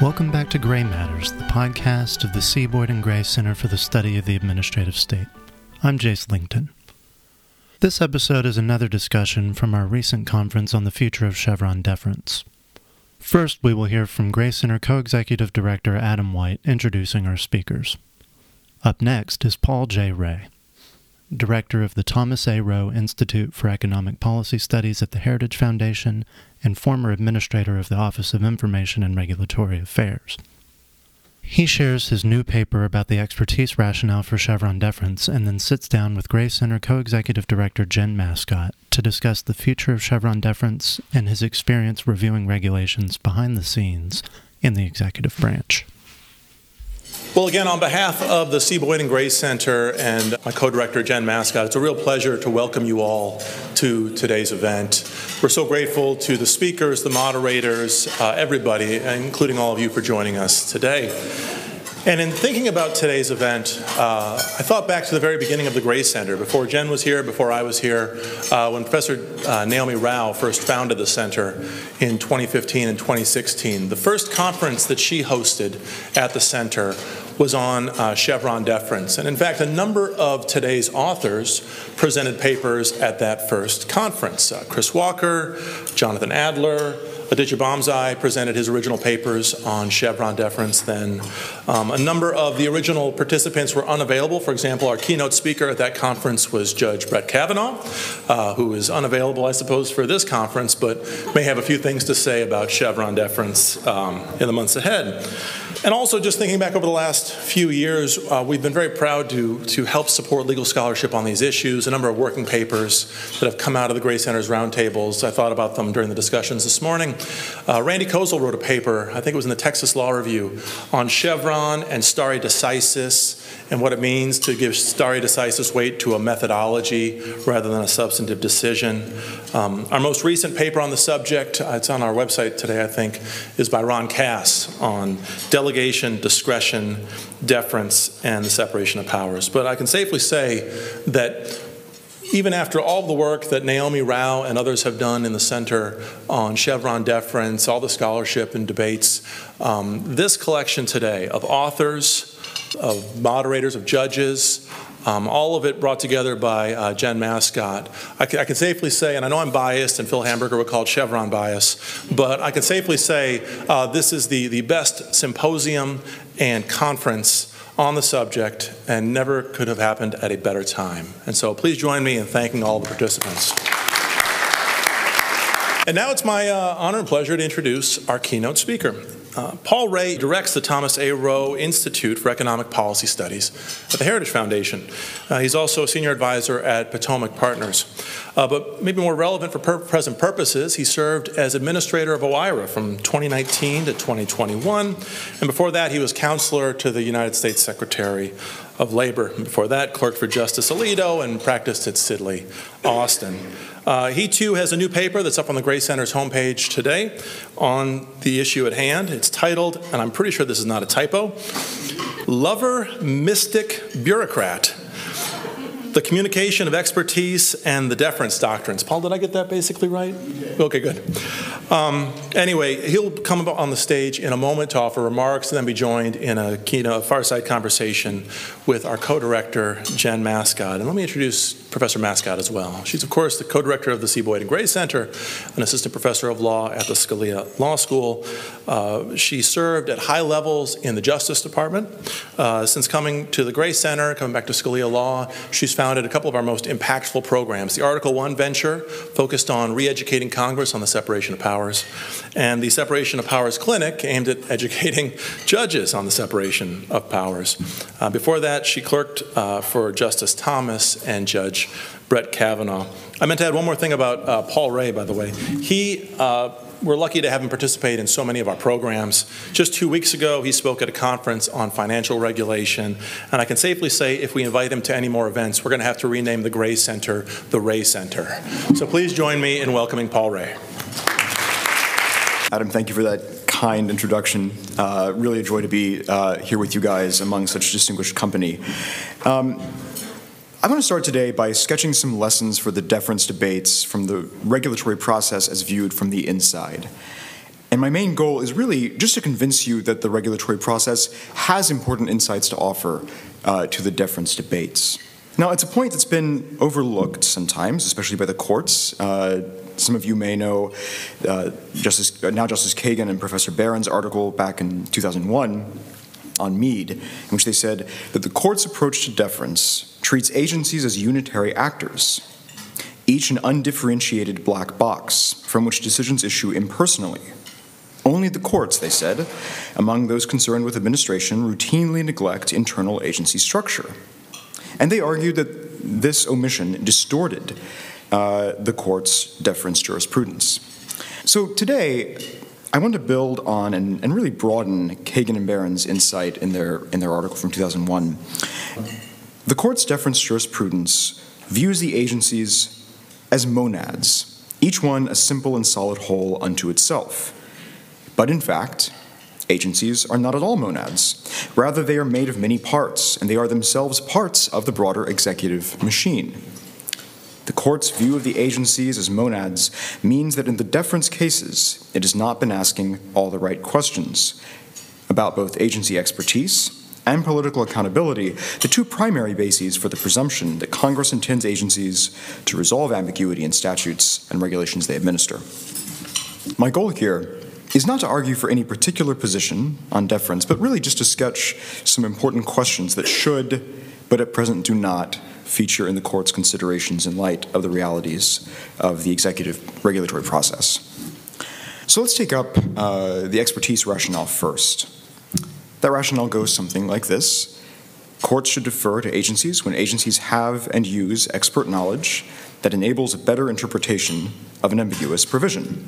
Welcome back to Gray Matters, the podcast of the. Boyden Gray Center for the Study of the Administrative State. I'm Jace Lington. This episode is another discussion from our recent conference on the future of Chevron deference. First, we will hear from Gray Center co executive director Adam White introducing our speakers. Up next is Paul J. Ray, director of the Thomas A. Roe Institute for Economic Policy Studies at the Heritage Foundation and former administrator of the Office of Information and Regulatory Affairs. He shares his new paper about the expertise rationale for Chevron deference and then sits down with Gray Center co executive director Jen Mascott to discuss the future of Chevron deference and his experience reviewing regulations behind the scenes in the executive branch. Well, again, on behalf of the C. Boyden Gray Center and my co-director Jen Mascott, it's a real pleasure to welcome you all to today's event. We're so grateful to the speakers, the moderators, uh, everybody, including all of you for joining us today. And in thinking about today's event, uh, I thought back to the very beginning of the Gray Center, before Jen was here, before I was here, uh, when Professor uh, Neomi Rao first founded the center in 2015 and 2016. The first conference that she hosted at the center was on uh, Chevron deference. And in fact, a number of today's authors presented papers at that first conference. Uh, Chris Walker, Jonathan Adler, Aditya Bamzai presented his original papers on Chevron deference then. Um, a number of the original participants were unavailable. For example, our keynote speaker at that conference was Judge Brett Kavanaugh, uh, who is unavailable, I suppose, for this conference, but may have a few things to say about Chevron deference um, in the months ahead. And also, just thinking back over the last few years, uh, we've been very proud to, to help support legal scholarship on these issues. A number of working papers that have come out of the Gray Center's roundtables. I thought about them during the discussions this morning. Uh, Randy Kozel wrote a paper, I think it was in the Texas Law Review, on Chevron and stare decisis and what it means to give stare decisis weight to a methodology rather than a substantive decision. Um, our most recent paper on the subject, uh, it's on our website today, I think, is by Ron Cass on delegation, discretion, deference, and the separation of powers. But I can safely say that even after all the work that Neomi Rao and others have done in the center on Chevron deference, all the scholarship and debates, um, this collection today of authors, of moderators, of judges, um, all of it brought together by uh, Jen Mascott. I can, I can, safely say, and I know I'm biased, and Phil Hamburger would call it Chevron bias, but I can safely say uh, this is the, the best symposium and conference on the subject and never could have happened at a better time. And so please join me in thanking all the participants. And now it's my uh, honor and pleasure to introduce our keynote speaker. Uh, Paul Ray directs the Thomas A. Roe Institute for Economic Policy Studies at the Heritage Foundation. Uh, he's also a senior advisor at Potomac Partners. Uh, but maybe more relevant for per- present purposes, he served as administrator of OIRA from 2019 to 2021. And before that, he was counselor to the United States Secretary of Labor. Before that, clerked for Justice Alito and practiced at Sidley, Austin. Uh, he too has a new paper that's up on the Gray Center's homepage today on the issue at hand. It's titled, and I'm pretty sure this is not a typo Lover, Mystic, Bureaucrat the communication of expertise and the deference doctrines. Paul, did I get that basically right? Okay, good. Um, anyway, he'll come on the stage in a moment to offer remarks and then be joined in a keynote fireside conversation with our co-director, Jen Mascott. And let me introduce Professor Mascott as well. She's, of course, the co-director of the C. Boyden Gray Center, an assistant professor of law at the Scalia Law School. Uh, she served at high levels in the Justice Department. Uh, since coming to the Gray Center, coming back to Scalia Law, she's founded a couple of our most impactful programs. The Article 1 venture focused on re-educating Congress on the separation of powers, and the Separation of Powers Clinic aimed at educating judges on the separation of powers. Uh, before that, she clerked uh, for Justice Thomas and Judge Brett Kavanaugh. I meant to add one more thing about uh, Paul Ray, by the way. He uh, we're lucky to have him participate in so many of our programs. Just two weeks ago, he spoke at a conference on financial regulation, and I can safely say if we invite him to any more events, we're going to have to rename the Gray Center the Ray Center. So please join me in welcoming Paul Ray. Adam, thank you for that kind introduction. Uh, really a joy to be uh, here with you guys among such distinguished company. Um, I want to start today by sketching some lessons for the deference debates from the regulatory process as viewed from the inside. And my main goal is really just to convince you that the regulatory process has important insights to offer uh, to the deference debates. Now, it's a point that's been overlooked sometimes, especially by the courts. Uh, some of you may know uh, Justice, uh, now Justice Kagan and Professor Barron's article back in 2001 on Mead, in which they said that the court's approach to deference treats agencies as unitary actors, each an undifferentiated black box from which decisions issue impersonally. Only the courts, they said, among those concerned with administration, routinely neglect internal agency structure. And they argued that this omission distorted uh, the court's deference jurisprudence. So today, I want to build on and, and, really broaden Kagan and Barron's insight in their, in their article from 2001. The court's deference jurisprudence views the agencies as monads, each one a simple and solid whole unto itself. But in fact, agencies are not at all monads. Rather, they are made of many parts, and they are themselves parts of the broader executive machine. The court's view of the agencies as monads means that in the deference cases, it has not been asking all the right questions about both agency expertise and political accountability, the two primary bases for the presumption that Congress intends agencies to resolve ambiguity in statutes and regulations they administer. My goal here is not to argue for any particular position on deference, but really just to sketch some important questions that should, but at present do not, feature in the court's considerations in light of the realities of the executive regulatory process. So let's take up uh, the expertise rationale first. That rationale goes something like this Courts should defer to agencies when agencies have and use expert knowledge that enables a better interpretation of an ambiguous provision.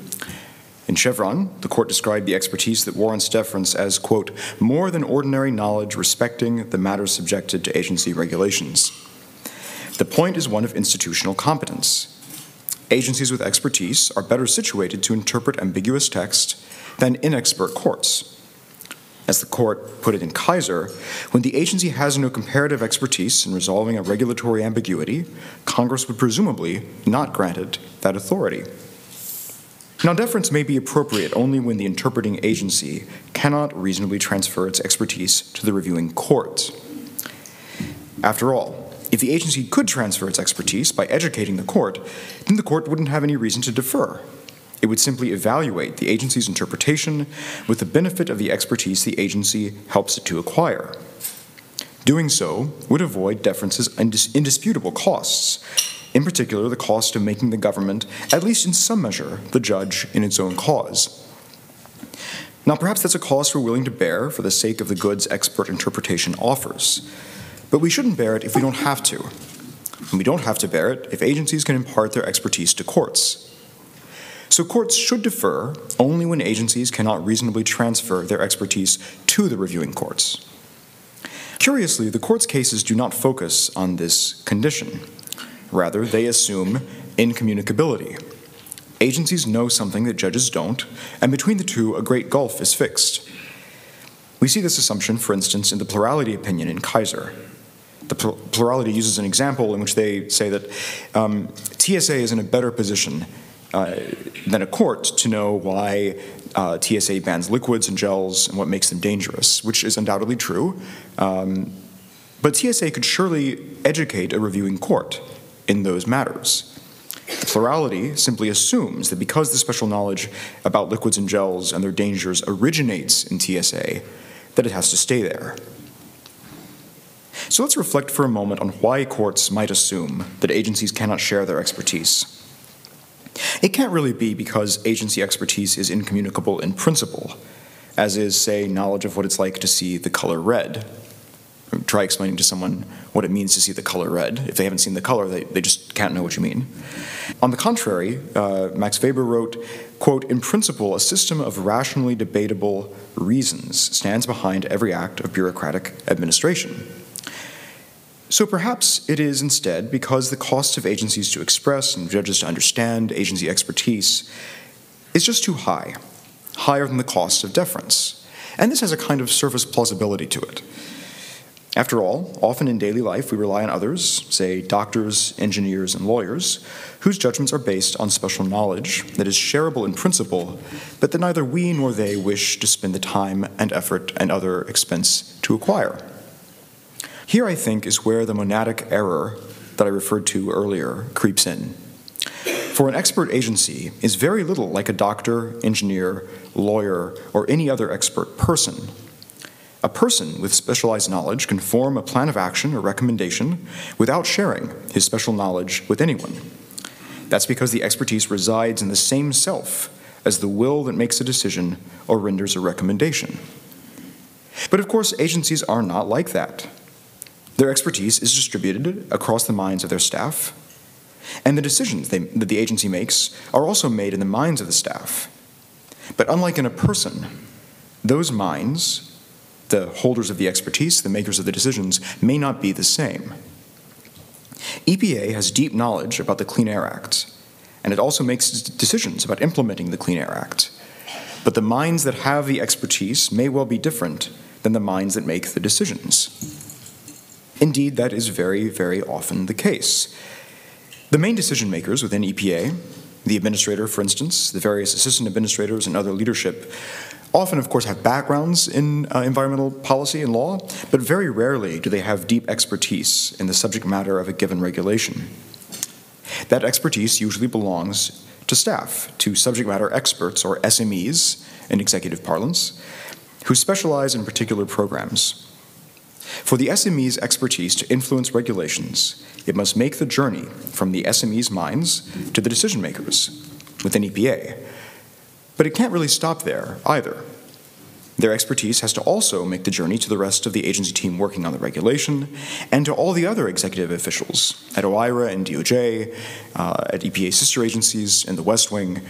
In Chevron, the court described the expertise that warrants deference as, quote, more than ordinary knowledge respecting the matters subjected to agency regulations. The point is one of institutional competence. Agencies with expertise are better situated to interpret ambiguous text than inexpert courts. As the court put it in Kisor, when the agency has no comparative expertise in resolving a regulatory ambiguity, Congress would presumably not grant it that authority. Now, deference may be appropriate only when the interpreting agency cannot reasonably transfer its expertise to the reviewing court. After all, if the agency could transfer its expertise by educating the court, then the court wouldn't have any reason to defer. It would simply evaluate the agency's interpretation with the benefit of the expertise the agency helps it to acquire. Doing so would avoid deference's indis- indisputable costs in particular the cost of making the government, at least in some measure, the judge in its own cause. Now, perhaps that's a cost we're willing to bear for the sake of the goods expert interpretation offers, but we shouldn't bear it if we don't have to. And we don't have to bear it if agencies can impart their expertise to courts. So, courts should defer only when agencies cannot reasonably transfer their expertise to the reviewing courts. Curiously, the court's cases do not focus on this condition. Rather, they assume incommunicability. Agencies know something that judges don't, and between the two, a great gulf is fixed. We see this assumption, for instance, in the plurality opinion in Kisor. The plurality uses an example in which they say that um, TSA is in a better position than a court to know why uh, TSA bans liquids and gels and what makes them dangerous, which is undoubtedly true. Um, but TSA could surely educate a reviewing court in those matters. The plurality simply assumes that because the special knowledge about liquids and gels and their dangers originates in TSA, that it has to stay there. So let's reflect for a moment on why courts might assume that agencies cannot share their expertise. It can't really be because agency expertise is incommunicable in principle, as is, say, knowledge of what it's like to see the color red try explaining to someone what it means to see the color red. If they haven't seen the color, they, they just can't know what you mean. On the contrary, uh, Max Weber wrote, quote, in principle, a system of rationally debatable reasons stands behind every act of bureaucratic administration. So perhaps it is instead because the cost of agencies to express and judges to understand agency expertise is just too high, higher than the cost of deference. And this has a kind of surface plausibility to it. After all, often in daily life we rely on others, say doctors, engineers, and lawyers, whose judgments are based on special knowledge that is shareable in principle, but that neither we nor they wish to spend the time and effort and other expense to acquire. Here, I think, is where the monadic error that I referred to earlier creeps in. For an expert agency is very little like a doctor, engineer, lawyer, or any other expert person a person with specialized knowledge can form a plan of action or recommendation without sharing his special knowledge with anyone. That's because the expertise resides in the same self as the will that makes a decision or renders a recommendation. But of course, agencies are not like that. Their expertise is distributed across the minds of their staff, and the decisions they, that the agency makes are also made in the minds of the staff. But unlike in a person, those minds the holders of the expertise, the makers of the decisions, may not be the same. EPA has deep knowledge about the Clean Air Act, and it also makes decisions about implementing the Clean Air Act. But the minds that have the expertise may well be different than the minds that make the decisions. Indeed, that is very, very often the case. The main decision makers within EPA, the administrator, for instance, the various assistant administrators, and other leadership, often, of course, have backgrounds in uh, environmental policy and law, but very rarely do they have deep expertise in the subject matter of a given regulation. That expertise usually belongs to staff, to subject matter experts, or SMEs in executive parlance, who specialize in particular programs. For the SME's expertise to influence regulations, it must make the journey from the SME's minds to the decision makers within EPA but it can't really stop there either. Their expertise has to also make the journey to the rest of the agency team working on the regulation and to all the other executive officials at OIRA and DOJ, uh, at EPA sister agencies in the West Wing,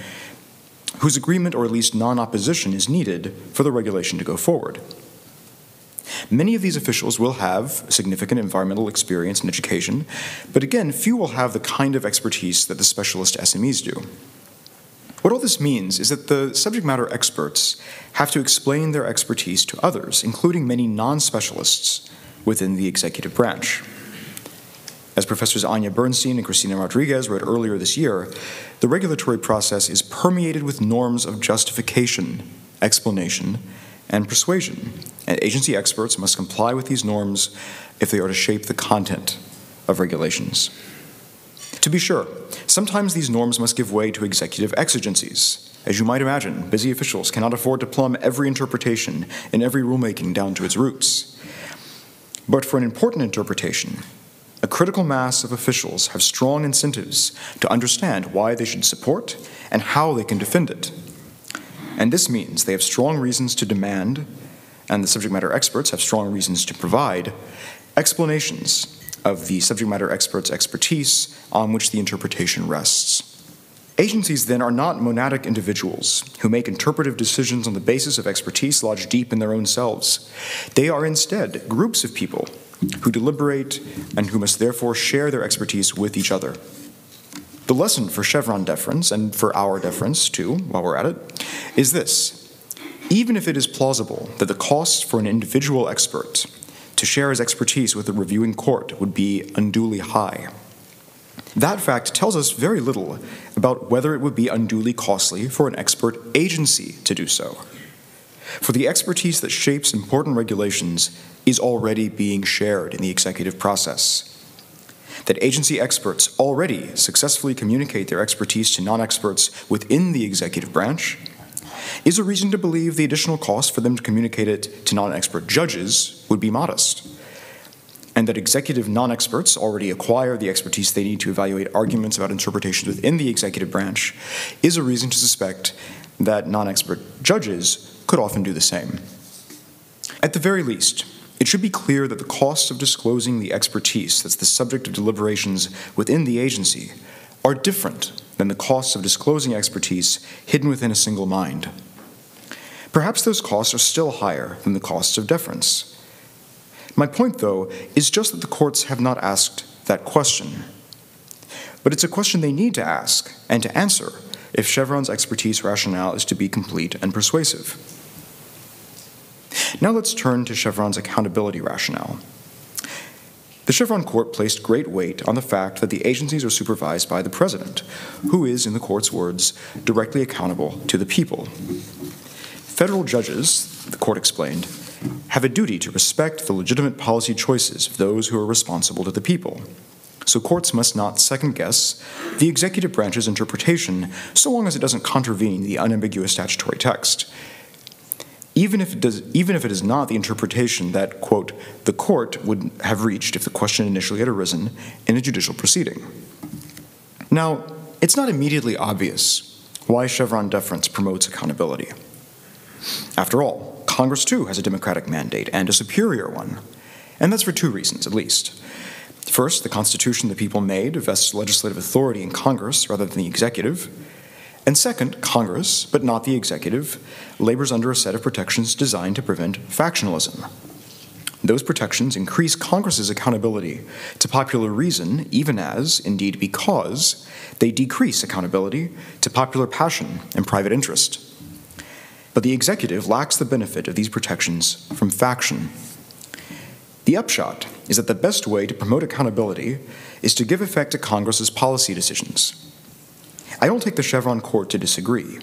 whose agreement or at least non opposition is needed for the regulation to go forward. Many of these officials will have significant environmental experience and education, but again, few will have the kind of expertise that the specialist SMEs do. What all this means is that the subject matter experts have to explain their expertise to others, including many non specialists within the executive branch. As Professors Anya Bernstein and Cristina Rodriguez wrote earlier this year, the regulatory process is permeated with norms of justification, explanation, and persuasion, and agency experts must comply with these norms if they are to shape the content of regulations. To be sure, sometimes these norms must give way to executive exigencies. As you might imagine, busy officials cannot afford to plumb every interpretation and every rulemaking down to its roots. But for an important interpretation, a critical mass of officials have strong incentives to understand why they should support and how they can defend it. And this means they have strong reasons to demand, and the subject matter experts have strong reasons to provide, explanations of the subject matter expert's expertise on which the interpretation rests. Agencies then are not monadic individuals who make interpretive decisions on the basis of expertise lodged deep in their own selves. They are instead groups of people who deliberate and who must therefore share their expertise with each other. The lesson for Chevron deference, and for Auer deference too, while we're at it, is this. Even if it is plausible that the cost for an individual expert to share his expertise with a reviewing court would be unduly high. That fact tells us very little about whether it would be unduly costly for an expert agency to do so. For the expertise that shapes important regulations is already being shared in the executive process. That agency experts already successfully communicate their expertise to non experts within the executive branch is a reason to believe the additional cost for them to communicate it to non expert judges would be modest. And that executive non experts already acquire the expertise they need to evaluate arguments about interpretations within the executive branch is a reason to suspect that non expert judges could often do the same. At the very least, it should be clear that the costs of disclosing the expertise that's the subject of deliberations within the agency are different than the costs of disclosing expertise hidden within a single mind. Perhaps those costs are still higher than the costs of deference. My point, though, is just that the courts have not asked that question. But it's a question they need to ask and to answer if Chevron's expertise rationale is to be complete and persuasive. Now let's turn to Chevron's accountability rationale. The Chevron court placed great weight on the fact that the agencies are supervised by the president, who is, in the court's words, directly accountable to the people. Federal judges, the court explained, have a duty to respect the legitimate policy choices of those who are responsible to the people. So courts must not second guess the executive branch's interpretation so long as it doesn't contravene the unambiguous statutory text even if it does even if it is not the interpretation that quote the court would have reached if the question initially had arisen in a judicial proceeding. Now it's not immediately obvious why chevron deference promotes accountability. After all congress too has a democratic mandate and a superior one and that's for two reasons at least. First the constitution the people made vests legislative authority in congress rather than the executive and second, Congress, but not the executive, labors under a set of protections designed to prevent factionalism. Those protections increase Congress's accountability to popular reason, even as, indeed because, they decrease accountability to popular passion and private interest. But the executive lacks the benefit of these protections from faction. The upshot is that the best way to promote accountability is to give effect to Congress's policy decisions I don't take the Chevron court to disagree.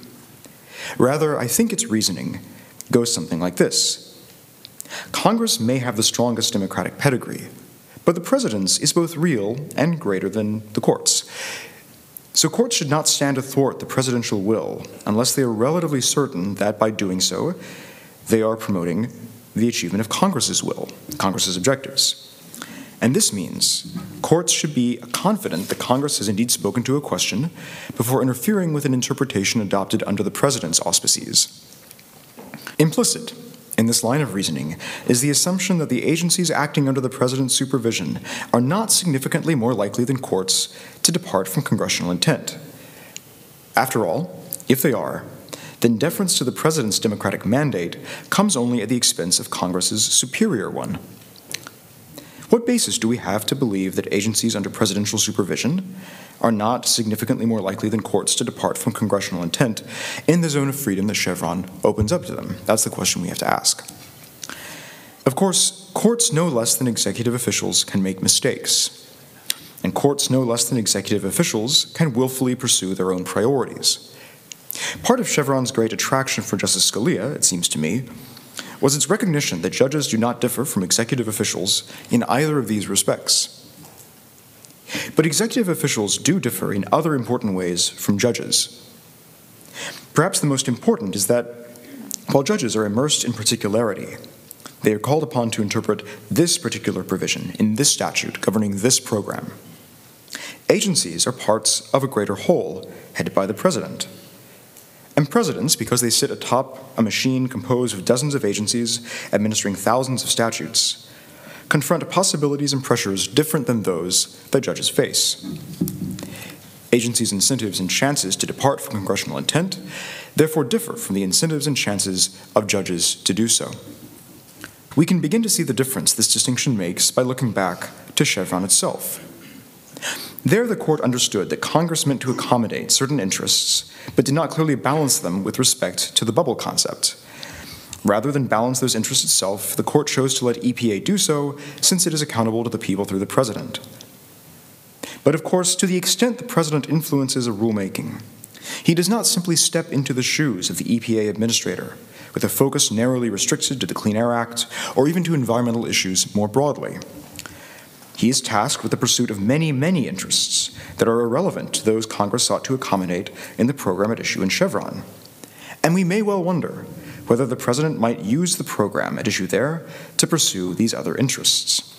Rather, I think its reasoning goes something like this Congress may have the strongest democratic pedigree, but the president's is both real and greater than the court's. So courts should not stand athwart the presidential will unless they are relatively certain that by doing so, they are promoting the achievement of Congress's will, Congress's objectives. And this means courts should be confident that Congress has indeed spoken to a question before interfering with an interpretation adopted under the President's auspices. Implicit in this line of reasoning is the assumption that the agencies acting under the President's supervision are not significantly more likely than courts to depart from congressional intent. After all, if they are, then deference to the President's democratic mandate comes only at the expense of Congress's superior one. What basis do we have to believe that agencies under presidential supervision are not significantly more likely than courts to depart from congressional intent in the zone of freedom that Chevron opens up to them? That's the question we have to ask. Of course, courts no less than executive officials can make mistakes. And courts no less than executive officials can willfully pursue their own priorities. Part of Chevron's great attraction for Justice Scalia, it seems to me, was its recognition that judges do not differ from executive officials in either of these respects. But executive officials do differ in other important ways from judges. Perhaps the most important is that while judges are immersed in particularity, they are called upon to interpret this particular provision in this statute governing this program. Agencies are parts of a greater whole headed by the president. And presidents, because they sit atop a machine composed of dozens of agencies administering thousands of statutes, confront possibilities and pressures different than those that judges face. Agencies' incentives and chances to depart from congressional intent therefore differ from the incentives and chances of judges to do so. We can begin to see the difference this distinction makes by looking back to Chevron itself. There, the court understood that Congress meant to accommodate certain interests, but did not clearly balance them with respect to the bubble concept. Rather than balance those interests itself, the court chose to let EPA do so since it is accountable to the people through the president. But of course, to the extent the president influences a rulemaking, he does not simply step into the shoes of the EPA administrator with a focus narrowly restricted to the Clean Air Act or even to environmental issues more broadly. He is tasked with the pursuit of many, many interests that are irrelevant to those Congress sought to accommodate in the program at issue in Chevron. And we may well wonder whether the President might use the program at issue there to pursue these other interests.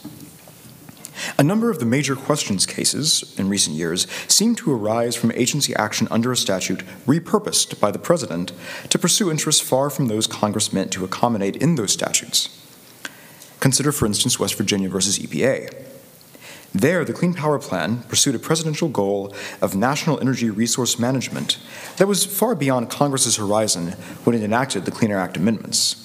A number of the major questions cases in recent years seem to arise from agency action under a statute repurposed by the President to pursue interests far from those Congress meant to accommodate in those statutes. Consider, for instance, West Virginia versus EPA. There, the Clean Power Plan pursued a presidential goal of national energy resource management that was far beyond Congress's horizon when it enacted the Clean Air Act amendments.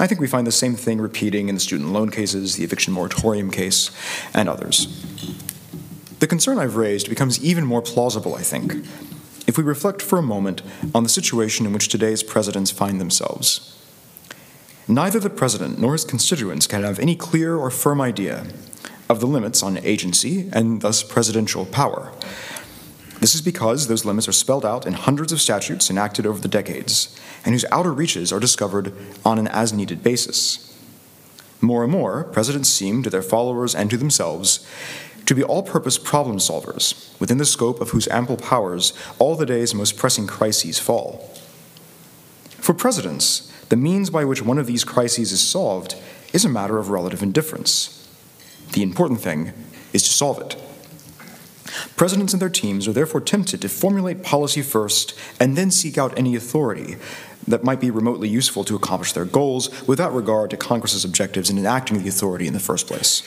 I think we find the same thing repeating in the student loan cases, the eviction moratorium case, and others. The concern I've raised becomes even more plausible, I think, if we reflect for a moment on the situation in which today's presidents find themselves. Neither the president nor his constituents can have any clear or firm idea of the limits on agency and thus presidential power. This is because those limits are spelled out in hundreds of statutes enacted over the decades, and whose outer reaches are discovered on an as needed basis. More and more, presidents seem to their followers and to themselves to be all purpose problem solvers, within the scope of whose ample powers all the day's most pressing crises fall. For presidents, the means by which one of these crises is solved is a matter of relative indifference. The important thing is to solve it. Presidents and their teams are therefore tempted to formulate policy first and then seek out any authority that might be remotely useful to accomplish their goals without regard to Congress's objectives in enacting the authority in the first place.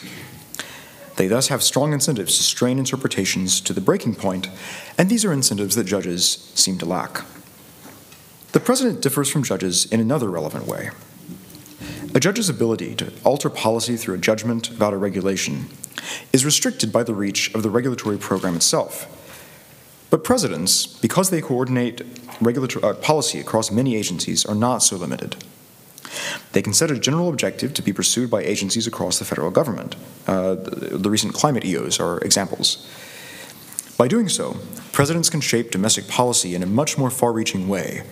They thus have strong incentives to strain interpretations to the breaking point, and these are incentives that judges seem to lack. The president differs from judges in another relevant way. A judge's ability to alter policy through a judgment about a regulation is restricted by the reach of the regulatory program itself. But presidents, because they coordinate regulatory uh, policy across many agencies, are not so limited. They can set a general objective to be pursued by agencies across the federal government. Uh, the, the recent climate EOs are examples. By doing so, presidents can shape domestic policy in a much more far reaching way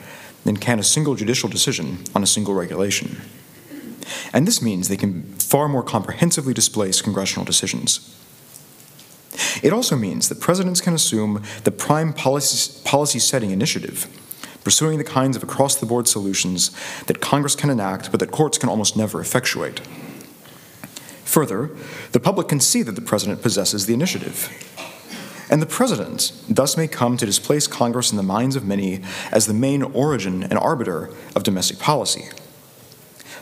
than can a single judicial decision on a single regulation. And this means they can far more comprehensively displace congressional decisions. It also means that presidents can assume the prime policy, policy setting initiative, pursuing the kinds of across the board solutions that Congress can enact but that courts can almost never effectuate. Further, the public can see that the president possesses the initiative. And the president thus may come to displace Congress in the minds of many as the main origin and arbiter of domestic policy.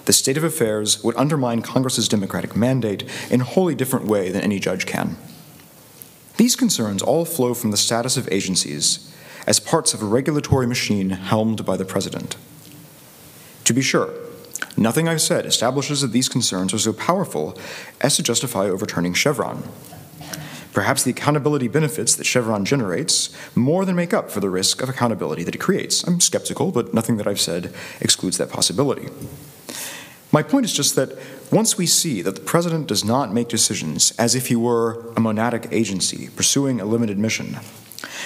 The state of affairs would undermine Congress's democratic mandate in a wholly different way than any judge can. These concerns all flow from the status of agencies as parts of a regulatory machine helmed by the president. To be sure, nothing I've said establishes that these concerns are so powerful as to justify overturning Chevron. Perhaps the accountability benefits that Chevron generates more than make up for the risk of accountability that it creates. I'm skeptical, but nothing that I've said excludes that possibility. My point is just that once we see that the president does not make decisions as if he were a monadic agency pursuing a limited mission,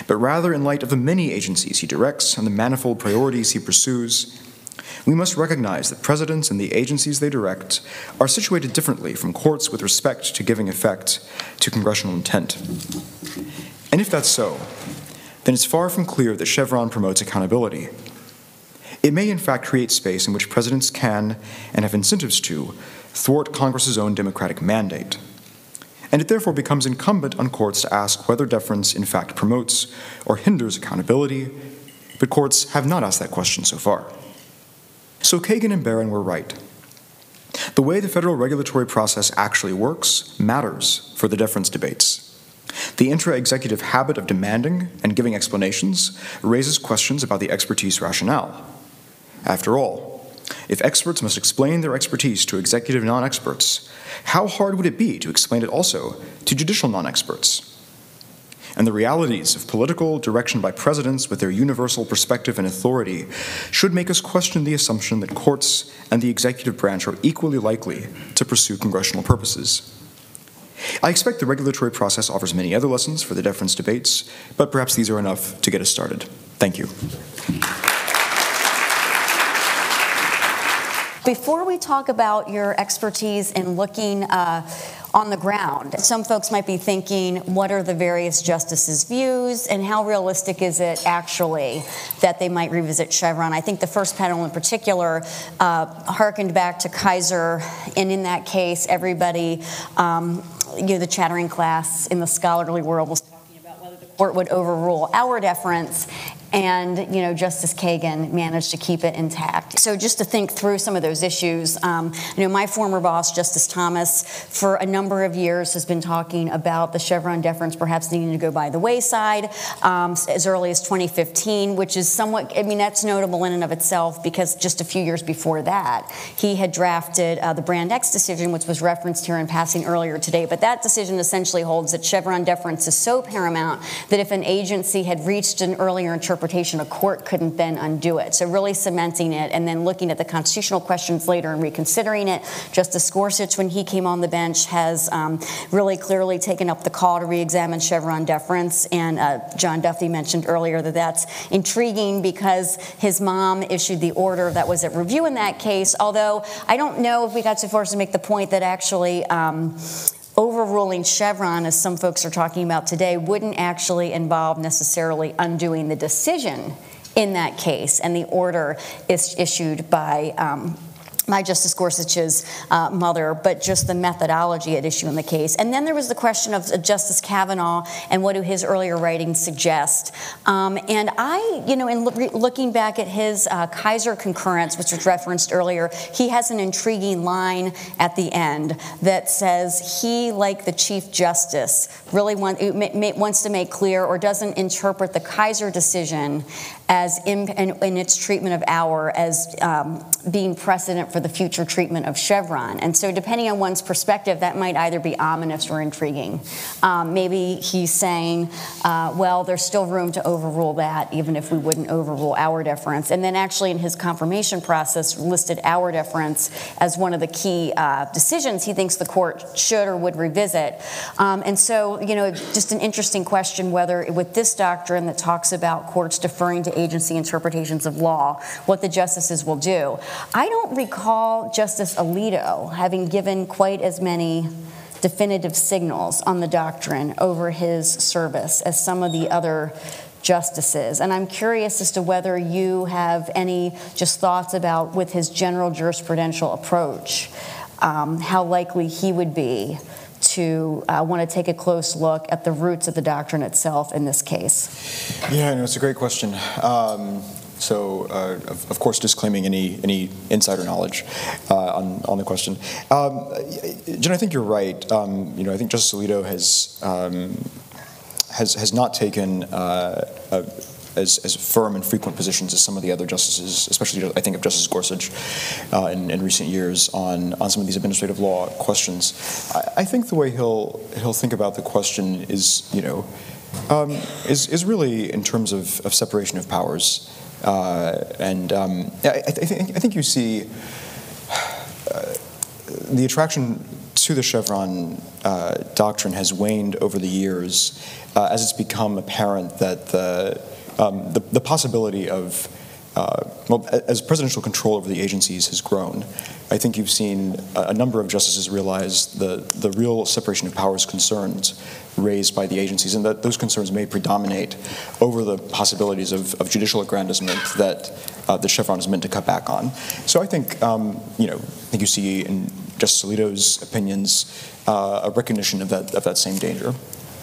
but rather in light of the many agencies he directs and the manifold priorities he pursues, we must recognize that presidents and the agencies they direct are situated differently from courts with respect to giving effect to congressional intent. And if that's so, then it's far from clear that Chevron promotes accountability. It may, in fact, create space in which presidents can, and have incentives to, thwart Congress's own democratic mandate. And it therefore becomes incumbent on courts to ask whether deference, in fact, promotes or hinders accountability, but courts have not asked that question so far. So Kagan and Barron were right. The way the federal regulatory process actually works matters for the deference debates. The intra executive habit of demanding and giving explanations raises questions about the expertise rationale. After all, if experts must explain their expertise to executive non experts, how hard would it be to explain it also to judicial non experts? And the realities of political direction by presidents with their universal perspective and authority should make us question the assumption that courts and the executive branch are equally likely to pursue congressional purposes. I expect the regulatory process offers many other lessons for the deference debates, but perhaps these are enough to get us started. Thank you. Before we talk about your expertise in looking uh, on the ground, some folks might be thinking, what are the various justices' views and how realistic is it actually that they might revisit Chevron? I think the first panel in particular uh, harkened back to Kisor, and in that case, everybody, um, you know, the chattering class in the scholarly world was talking about whether the court would overrule Auer deference and you know Justice Kagan managed to keep it intact. So just to think through some of those issues, um, you know my former boss Justice Thomas, for a number of years has been talking about the Chevron deference perhaps needing to go by the wayside um, as early as 2015, which is somewhat I mean that's notable in and of itself because just a few years before that he had drafted uh, the Brand X decision, which was referenced here in passing earlier today. But that decision essentially holds that Chevron deference is so paramount that if an agency had reached an earlier interpretation interpretation, a court couldn't then undo it. So, really cementing it and then looking at the constitutional questions later and reconsidering it. Justice Gorsuch, when he came on the bench, has um, really clearly taken up the call to re examine Chevron deference. And uh, John Duffy mentioned earlier that that's intriguing because his mom issued the order that was at review in that case. Although I don't know if we got so far as to make the point that actually. Um, overruling Chevron, as some folks are talking about today, wouldn't actually involve necessarily undoing the decision in that case, and the order is issued by um, my Justice Gorsuch's uh, mother, but just the methodology at issue in the case. And then there was the question of Justice Kavanaugh and what do his earlier writings suggest. Um, and I, you know, in lo- looking back at his uh, Kisor concurrence, which was referenced earlier, he has an intriguing line at the end that says he, like the Chief Justice, really want, wants to make clear or doesn't interpret the Kisor decision as in, in, in, its treatment of Auer as um, being precedent for the future treatment of Chevron. And so, depending on one's perspective, that might either be ominous or intriguing. Um, maybe he's saying, uh, well, there's still room to overrule that, even if we wouldn't overrule Auer deference. And then, actually, in his confirmation process, listed Auer deference as one of the key uh, decisions he thinks the court should or would revisit. Um, and so, you know, just an interesting question whether with this doctrine that talks about courts deferring to agency interpretations of law, what the justices will do. I don't recall Justice Alito having given quite as many definitive signals on the doctrine over his service as some of the other justices. And I'm curious as to whether you have any just thoughts about, with his general jurisprudential approach, um, how likely he would be to uh, want to take a close look at the roots of the doctrine itself in this case? Yeah, no, it's a great question. Um, so, uh, of, of, course, disclaiming any any insider knowledge uh, on on the question. Um, Jen, I think you're right. Um, you know, I think Justice Alito has um, has has not taken uh, a, as, as firm and frequent positions as some of the other justices, especially I think of Justice Gorsuch uh, in, in, recent years on, on some of these administrative law questions. I, I, think the way he'll he'll think about the question is you know um, is is really in terms of, of separation of powers, uh, and um, I, I, think I think you see. Uh, the attraction to the Chevron uh, doctrine has waned over the years uh, as it's become apparent that the um, the, the, possibility of, uh, well, as presidential control over the agencies has grown, I think you've seen a number of justices realize the, the real separation of powers concerns raised by the agencies, and that those concerns may predominate over the possibilities of, of judicial aggrandizement that uh, the Chevron is meant to cut back on. So I think, um, you know, I think you see in Justice Alito's opinions uh, a recognition of that, of that same danger.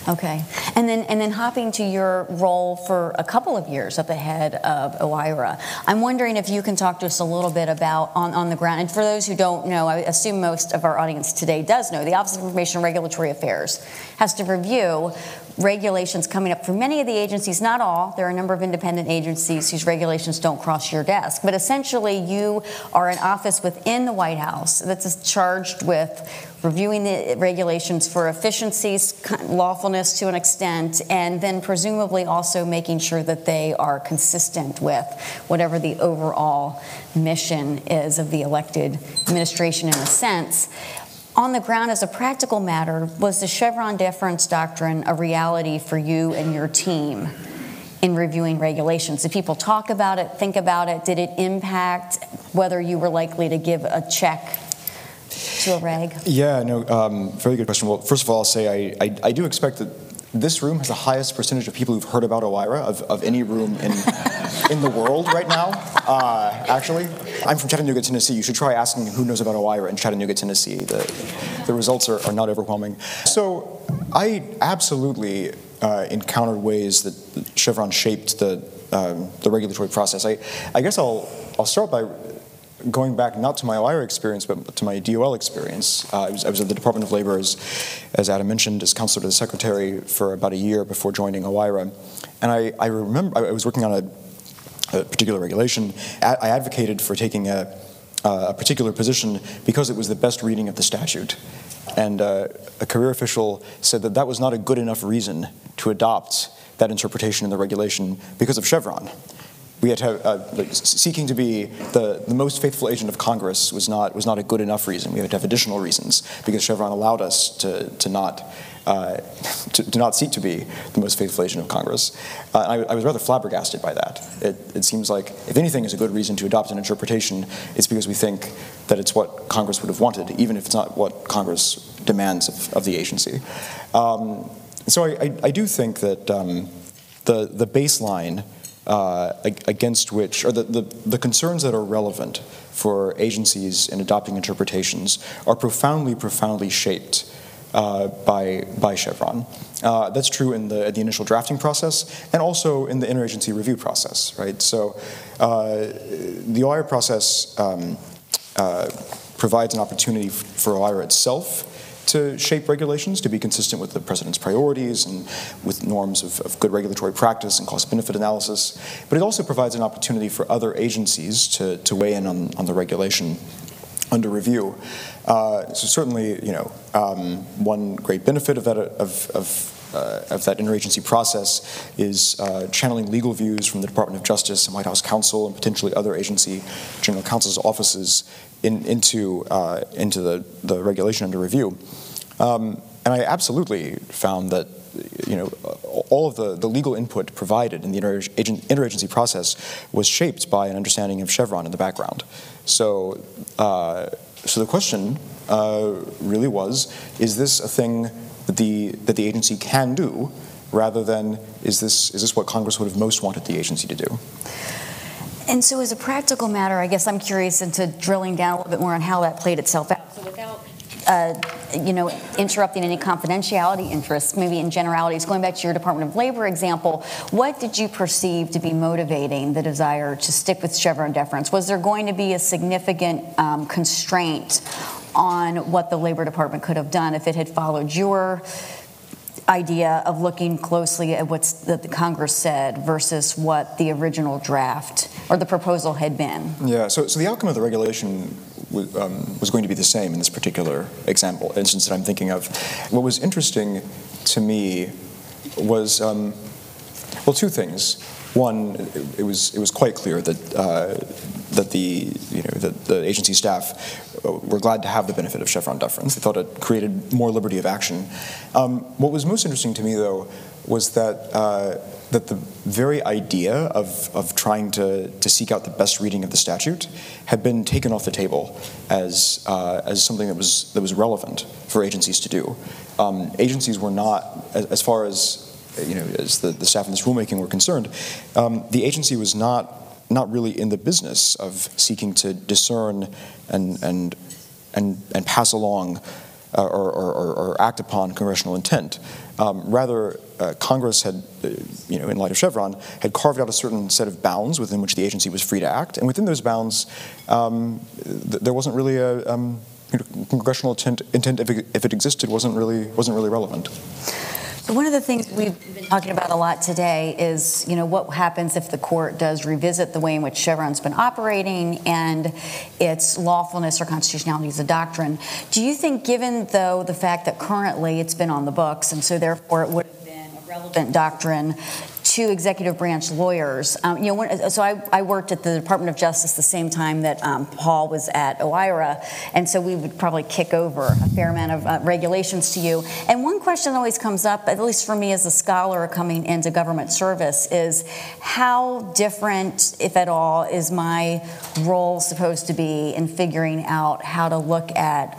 Okay, and then and then hopping to your role for a couple of years at the head of OIRA, I'm wondering if you can talk to us a little bit about on, on the ground. And for those who don't know, I assume most of our audience today does know, the Office of Information Regulatory Affairs has to review regulations coming up for many of the agencies, not all. There are a number of independent agencies whose regulations don't cross your desk, but essentially you are an office within the White House that's charged with reviewing the regulations for efficiencies, lawfulness to an extent, and then presumably also making sure that they are consistent with whatever the overall mission is of the elected administration in a sense. On the ground, as a practical matter, was the Chevron deference doctrine a reality for you and your team? in reviewing regulations? Did people talk about it, think about it? Did it impact whether you were likely to give a check to a reg? Yeah, no, um, very good question. Well, first of all, I'll say I, I, I, do expect that this room has the highest percentage of people who've heard about OIRA of, of any room in, in the world right now, uh, actually. I'm from Chattanooga, Tennessee. You should try asking who knows about OIRA in Chattanooga, Tennessee. The, the results are, are not overwhelming. So I absolutely uh, encountered ways that Chevron shaped the, um, the regulatory process. I, I guess I'll, I'll start by going back not to my OIRA experience, but to my DOL experience. Uh, I, was, I, was, at the Department of Labor, as, as Adam mentioned, as counselor to the secretary for about a year before joining OIRA. And I, I remember I was working on a, a particular regulation. I advocated for taking a, a particular position because it was the best reading of the statute. And uh, a career official said that that was not a good enough reason to adopt that interpretation in the regulation because of Chevron. We had to have, uh, seeking to be the, the most faithful agent of Congress was not, was not a good enough reason. We had to have additional reasons because Chevron allowed us to, to not uh, to, to, not seek to be the most faithful agent of Congress. Uh, I, I, was rather flabbergasted by that. It, it, seems like, if anything is a good reason to adopt an interpretation, it's because we think that it's what Congress would have wanted, even if it's not what Congress demands of, of the agency. Um, so I, I, I, do think that um, the, the baseline uh, against which, or the, the, the concerns that are relevant for agencies in adopting interpretations are profoundly, profoundly shaped uh, by, by Chevron. Uh, that's true in the, the initial drafting process and also in the interagency review process, right? So uh, the OIRA process um, uh, provides an opportunity for OIRA itself to shape regulations to be consistent with the president's priorities and with norms of, of good regulatory practice and cost benefit analysis. But it also provides an opportunity for other agencies to, to weigh in on, on the regulation under review. Uh, so certainly, you know, um, one great benefit of that of, of uh, of that interagency process is uh, channeling legal views from the Department of Justice and White House counsel and potentially other agency general counsel's offices in, into uh, into the, the regulation under review. Um, and I absolutely found that you know, all of the, the legal input provided in the interagency process was shaped by an understanding of Chevron in the background. So, uh, so the question uh, really was: Is this a thing that the that the agency can do, rather than is this is this what Congress would have most wanted the agency to do? And so, as a practical matter, I guess I'm curious into drilling down a little bit more on how that played itself out. So, without uh, you know, interrupting any confidentiality interests, maybe in generalities. Going back to your Department of Labor example, what did you perceive to be motivating the desire to stick with Chevron deference? Was there going to be a significant um, constraint on what the Labor Department could have done if it had followed your idea of looking closely at what the Congress said versus what the original draft or the proposal had been? Yeah, so, so the outcome of the regulation um, was going to be the same in this particular example, instance that I'm thinking of. What was interesting to me was, um, well, two things. One, it was it was quite clear that uh, that the you know that the agency staff uh, were glad to have the benefit of Chevron deference. They thought it created more liberty of action. Um, what was most interesting to me, though, was that. Uh, that the very idea of, of trying to, to seek out the best reading of the statute had been taken off the table as, uh, as something that was, that was relevant for agencies to do. Um, agencies were not, as, as, far as you know, as the, the staff in this rulemaking were concerned, um, the agency was not not really in the business of seeking to discern and and and, and pass along uh, or, or, or, act upon congressional intent. Um, rather, uh, Congress had, uh, you know, in light of Chevron, had carved out a certain set of bounds within which the agency was free to act, and within those bounds, um, th- there wasn't really a um, congressional intent, intent if, it, if it existed, wasn't really wasn't really relevant. So one of the things we've been talking about a lot today is, you know, what happens if the court does revisit the way in which Chevron's been operating and its lawfulness or constitutionality as a doctrine. Do you think, given though the fact that currently it's been on the books and so therefore it would have been a relevant doctrine two executive branch lawyers. Um, you know, when, so I, I, worked at the Department of Justice the same time that um, Paul was at OIRA, and so we would probably kick over a fair amount of uh, regulations to you. And one question that always comes up, at least for me as a scholar coming into government service, is how different, if at all, is my role supposed to be in figuring out how to look at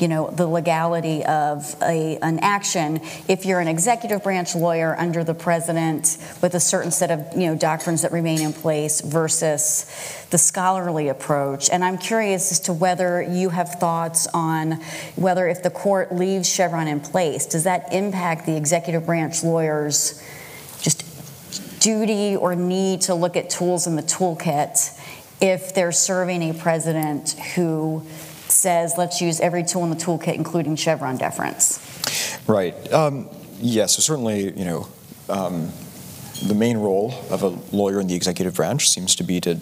you know, the legality of a, an action if you're an executive branch lawyer under the president with a certain set of, you know, doctrines that remain in place versus the scholarly approach. And I'm curious as to whether you have thoughts on whether if the court leaves Chevron in place, does that impact the executive branch lawyers just duty or need to look at tools in the toolkit if they're serving a president who says let's use every tool in the toolkit, including Chevron deference. Right. Um, yes. Yeah, so certainly, you know. Um, the main role of a lawyer in the executive branch seems to be to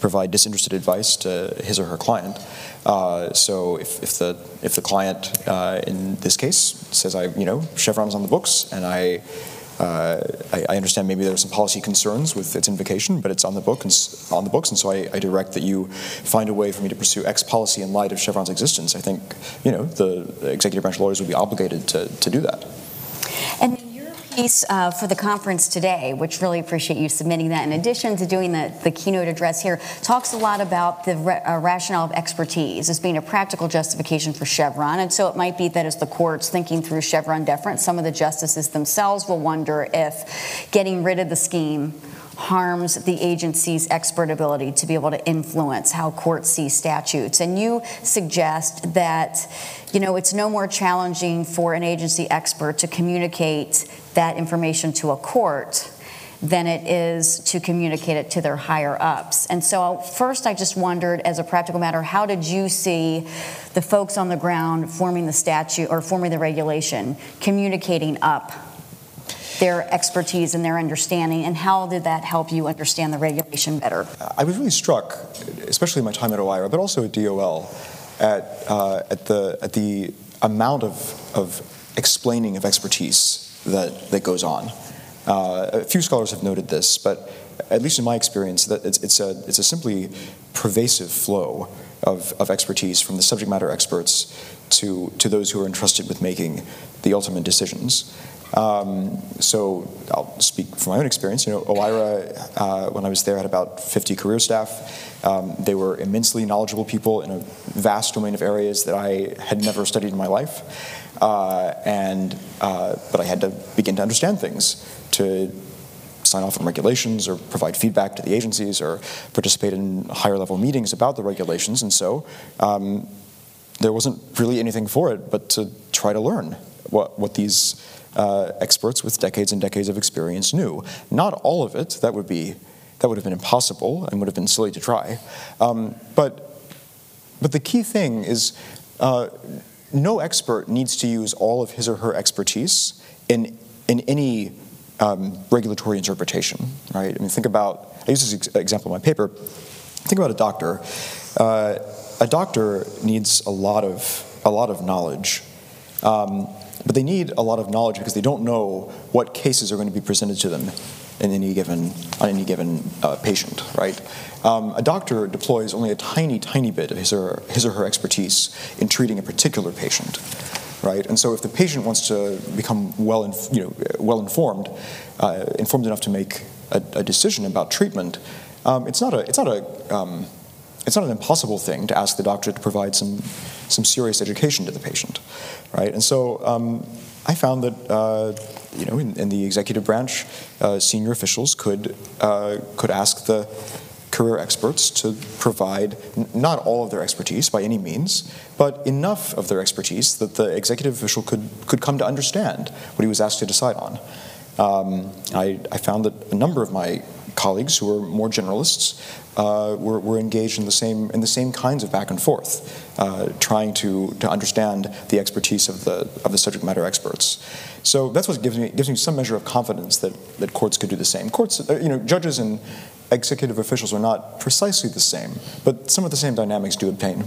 provide disinterested advice to his or her client. Uh, so if, if, the if the client uh, in this case says I you know Chevron's on the books and I uh, I, I, understand maybe there are some policy concerns with its invocation, but it's on the book and on the books, and so I, I, direct that you find a way for me to pursue X policy in light of Chevron's existence. I think you know the executive branch lawyers would be obligated to, to do that. Piece uh, for the conference today, which really appreciate you submitting that, in addition to doing the, the keynote address here, talks a lot about the ra- uh, rationale of expertise as being a practical justification for Chevron. And so it might be that as the court's thinking through Chevron deference, some of the justices themselves will wonder if getting rid of the scheme harms the agency's expert ability to be able to influence how courts see statutes. And you suggest that, you know, it's no more challenging for an agency expert to communicate that information to a court than it is to communicate it to their higher ups. And so, first, I just wondered, as a practical matter, how did you see the folks on the ground forming the statute or forming the regulation communicating up their expertise and their understanding, and how did that help you understand the regulation better? I was really struck, especially in my time at OIRA, but also at DOL, at, uh, at, the, at the amount of, of explaining of expertise that, that goes on. Uh, a few scholars have noted this, but at least in my experience, that it's, it's, a, it's a simply pervasive flow of, of expertise from the subject matter experts to, to those who are entrusted with making the ultimate decisions. Um, so I'll speak from my own experience. You know, OIRA, uh, when I was there, had about 50 career staff. Um, they were immensely knowledgeable people in a vast domain of areas that I had never studied in my life. Uh, and uh, but I had to begin to understand things to sign off on regulations or provide feedback to the agencies or participate in higher level meetings about the regulations. And so um, there wasn't really anything for it but to try to learn what, what these uh, experts with decades and decades of experience knew. Not all of it, that would be that would have been impossible and would have been silly to try. Um, but, but the key thing is uh, no expert needs to use all of his or her expertise in, in any um, regulatory interpretation, right? I mean, think about, I use this example in my paper. Think about a doctor. Uh, a doctor needs a lot of, a lot of knowledge. Um, but they need a lot of knowledge because they don't know what cases are going to be presented to them in any given on any given uh, patient, right? Um, a doctor deploys only a tiny, tiny bit of his or, his or her expertise in treating a particular patient, right? And so, if the patient wants to become well, inf- you know, well informed, uh, informed enough to make a, a decision about treatment, um, it's not a, it's not a, um, it's not an impossible thing to ask the doctor to provide some, some serious education to the patient, right? And so um, I found that uh, you know in, in, the executive branch, uh, senior officials could uh, could ask the career experts to provide n- not all of their expertise by any means, but enough of their expertise that the executive official could could come to understand what he was asked to decide on. Um, I, I, found that a number of my colleagues who were more generalists uh, were, were, engaged in the same in the same kinds of back and forth, uh, trying to to understand the expertise of the of the subject matter experts. So that's what gives me gives me some measure of confidence that that courts could do the same. Courts, uh, you know, judges and executive officials are not precisely the same, but some of the same dynamics do obtain.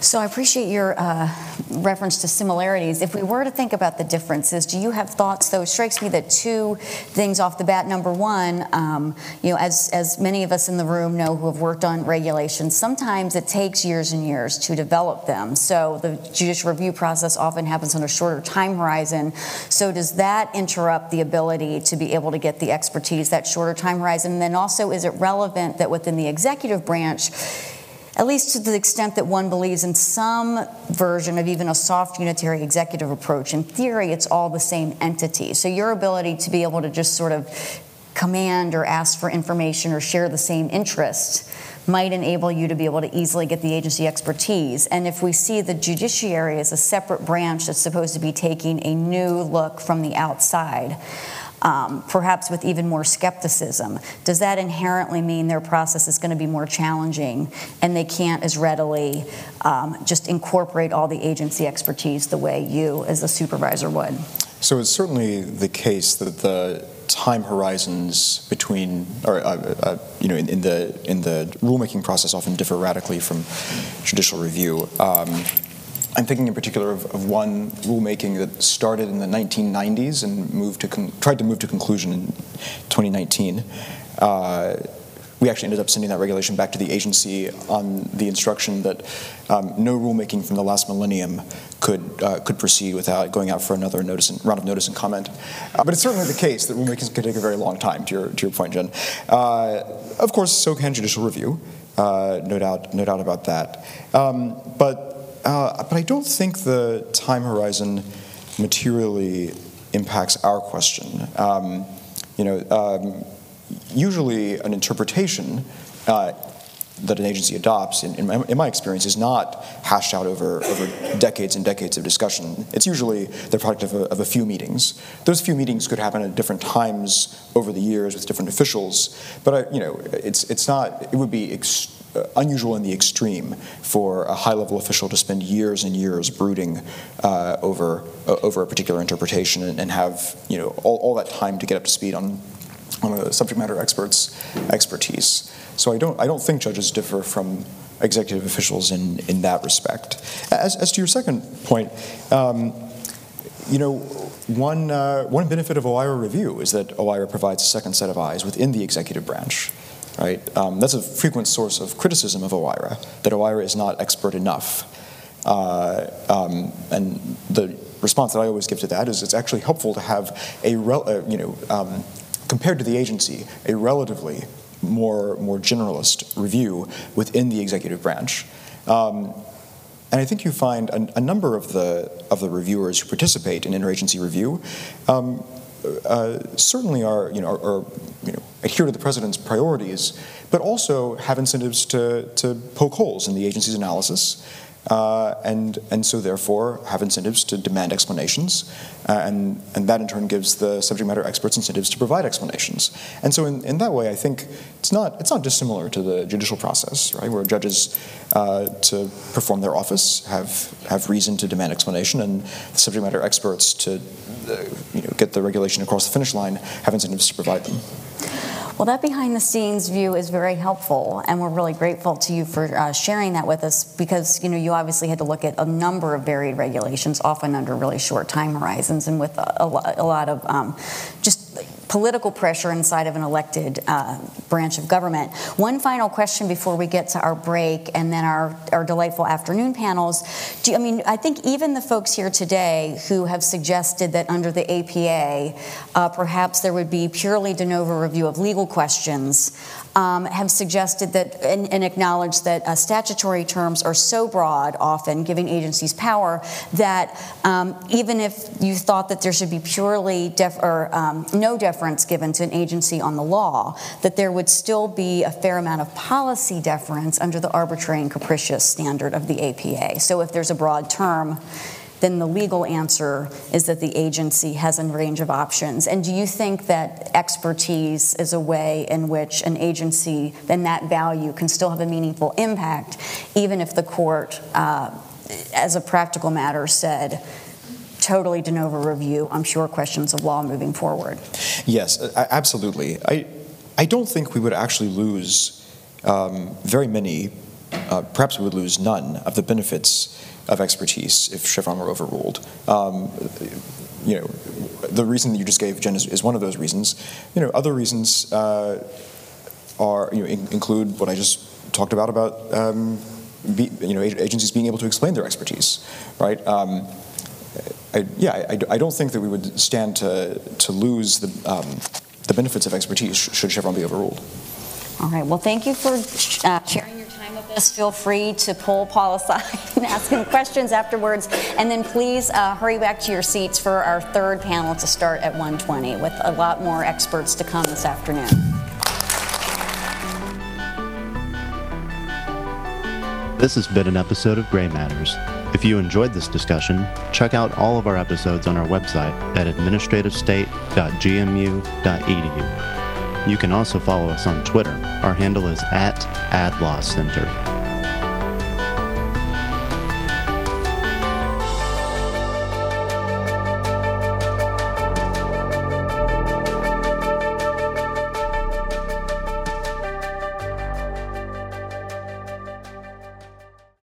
So I appreciate your uh, reference to similarities. If we were to think about the differences, do you have thoughts? Though it strikes me that two things off the bat. Number one, um, you know, as as many of us in the room know who have worked on regulations, sometimes it takes years and years to develop them. So the judicial review process often happens on a shorter time horizon. So does that interrupt the ability to be able to get the expertise that shorter time horizon? And then also, is it relevant that within the executive branch? At least to the extent that one believes in some version of even a soft unitary executive approach. In theory, it's all the same entity. So your ability to be able to just sort of command or ask for information or share the same interests might enable you to be able to easily get the agency expertise. And if we see the judiciary as a separate branch that's supposed to be taking a new look from the outside, um, perhaps with even more skepticism. Does that inherently mean their process is going to be more challenging and they can't as readily um, just incorporate all the agency expertise the way you, as a supervisor, would? So it's certainly the case that the time horizons between, or uh, uh, you know, in, in, the in the rulemaking process often differ radically from judicial review. Um, I'm thinking in particular of, of, one rulemaking that started in the 1990s and moved to con- tried to move to conclusion in 2019. Uh, we actually ended up sending that regulation back to the agency on the instruction that um, no rulemaking from the last millennium could uh, could proceed without going out for another notice and, round of notice and comment. Uh, but it's certainly the case that rulemakings can take a very long time. To your to your point, Jen. Uh, of course, so can judicial review. Uh, no doubt, no doubt about that. Um, but uh, but I don't think the time horizon materially impacts our question. Um, you know, um, usually an interpretation uh, that an agency adopts, in, in, my, in, my, experience, is not hashed out over, over decades and decades of discussion. It's usually the product of a, of a, few meetings. Those few meetings could happen at different times over the years with different officials, but I, you know, it's, it's not. It would be. Ex- unusual in the extreme for a high-level official to spend years and years brooding uh, over uh, over a particular interpretation and, and have you know all, all that time to get up to speed on on a subject matter expert's expertise. So I don't I don't think judges differ from executive officials in, in that respect. As, as to your second point, um, you know, one, uh, one benefit of OIRA review is that OIRA provides a second set of eyes within the executive branch. Right? Um, that's a frequent source of criticism of OIRA, that OIRA is not expert enough. Uh, um, and the response that I always give to that is it's actually helpful to have a, uh, you know, um, compared to the agency, a relatively more, more generalist review within the executive branch. Um, and I think you find a, a, number of the, of the reviewers who participate in interagency review um, uh, certainly are, you know, are, are, you know, adhere to the president's priorities, but also have incentives to, to poke holes in the agency's analysis uh, and, and so therefore have incentives to demand explanations, uh, and, and that in turn gives the subject matter experts incentives to provide explanations. And so in, in that way, I think it's not, it's not dissimilar to the judicial process, right, where judges uh, to perform their office have, have reason to demand explanation, and the subject matter experts to uh, you know, get the regulation across the finish line have incentives to provide them. Well, that behind the scenes view is very helpful, and we're really grateful to you for uh, sharing that with us because you know you obviously had to look at a number of varied regulations, often under really short time horizons, and with a, a, lot of um, just political pressure inside of an elected uh, branch of government. One final question before we get to our break and then our, our delightful afternoon panels. Do I mean, I think even the folks here today who have suggested that under the APA, uh, perhaps there would be purely de novo review of legal questions um, have suggested that and, and acknowledged that uh, statutory terms are so broad, often giving agencies power, that um, even if you thought that there should be purely def- or um, no deference given to an agency on the law, that there would still be a fair amount of policy deference under the arbitrary and capricious standard of the APA. So if there's a broad term, then the legal answer is that the agency has a range of options. And do you think that expertise is a way in which an agency, then that value can still have a meaningful impact, even if the court, uh, as a practical matter, said, totally de novo review, I'm sure, questions of law moving forward? Yes, absolutely. I, I don't think we would actually lose um, very many, uh, perhaps we would lose none of the benefits of expertise if Chevron were overruled. Um, you know, the reason that you just gave, Jen, is, is one of those reasons. You know, other reasons uh, are you know in, include what I just talked about about um, be, you know agencies being able to explain their expertise, right? Um, I, yeah, I, I, don't think that we would stand to to lose the um, the benefits of expertise should Chevron be overruled. All right. Well, thank you for uh, sharing just feel free to pull Paul aside and ask him questions afterwards. And then please uh, hurry back to your seats for our third panel to start at 1:20 with a lot more experts to come this afternoon. This has been an episode of Gray Matters. If you enjoyed this discussion, check out all of our episodes on our website at administrativestate.gmu.edu. You can also follow us on Twitter. Our handle is at AdLawCenter.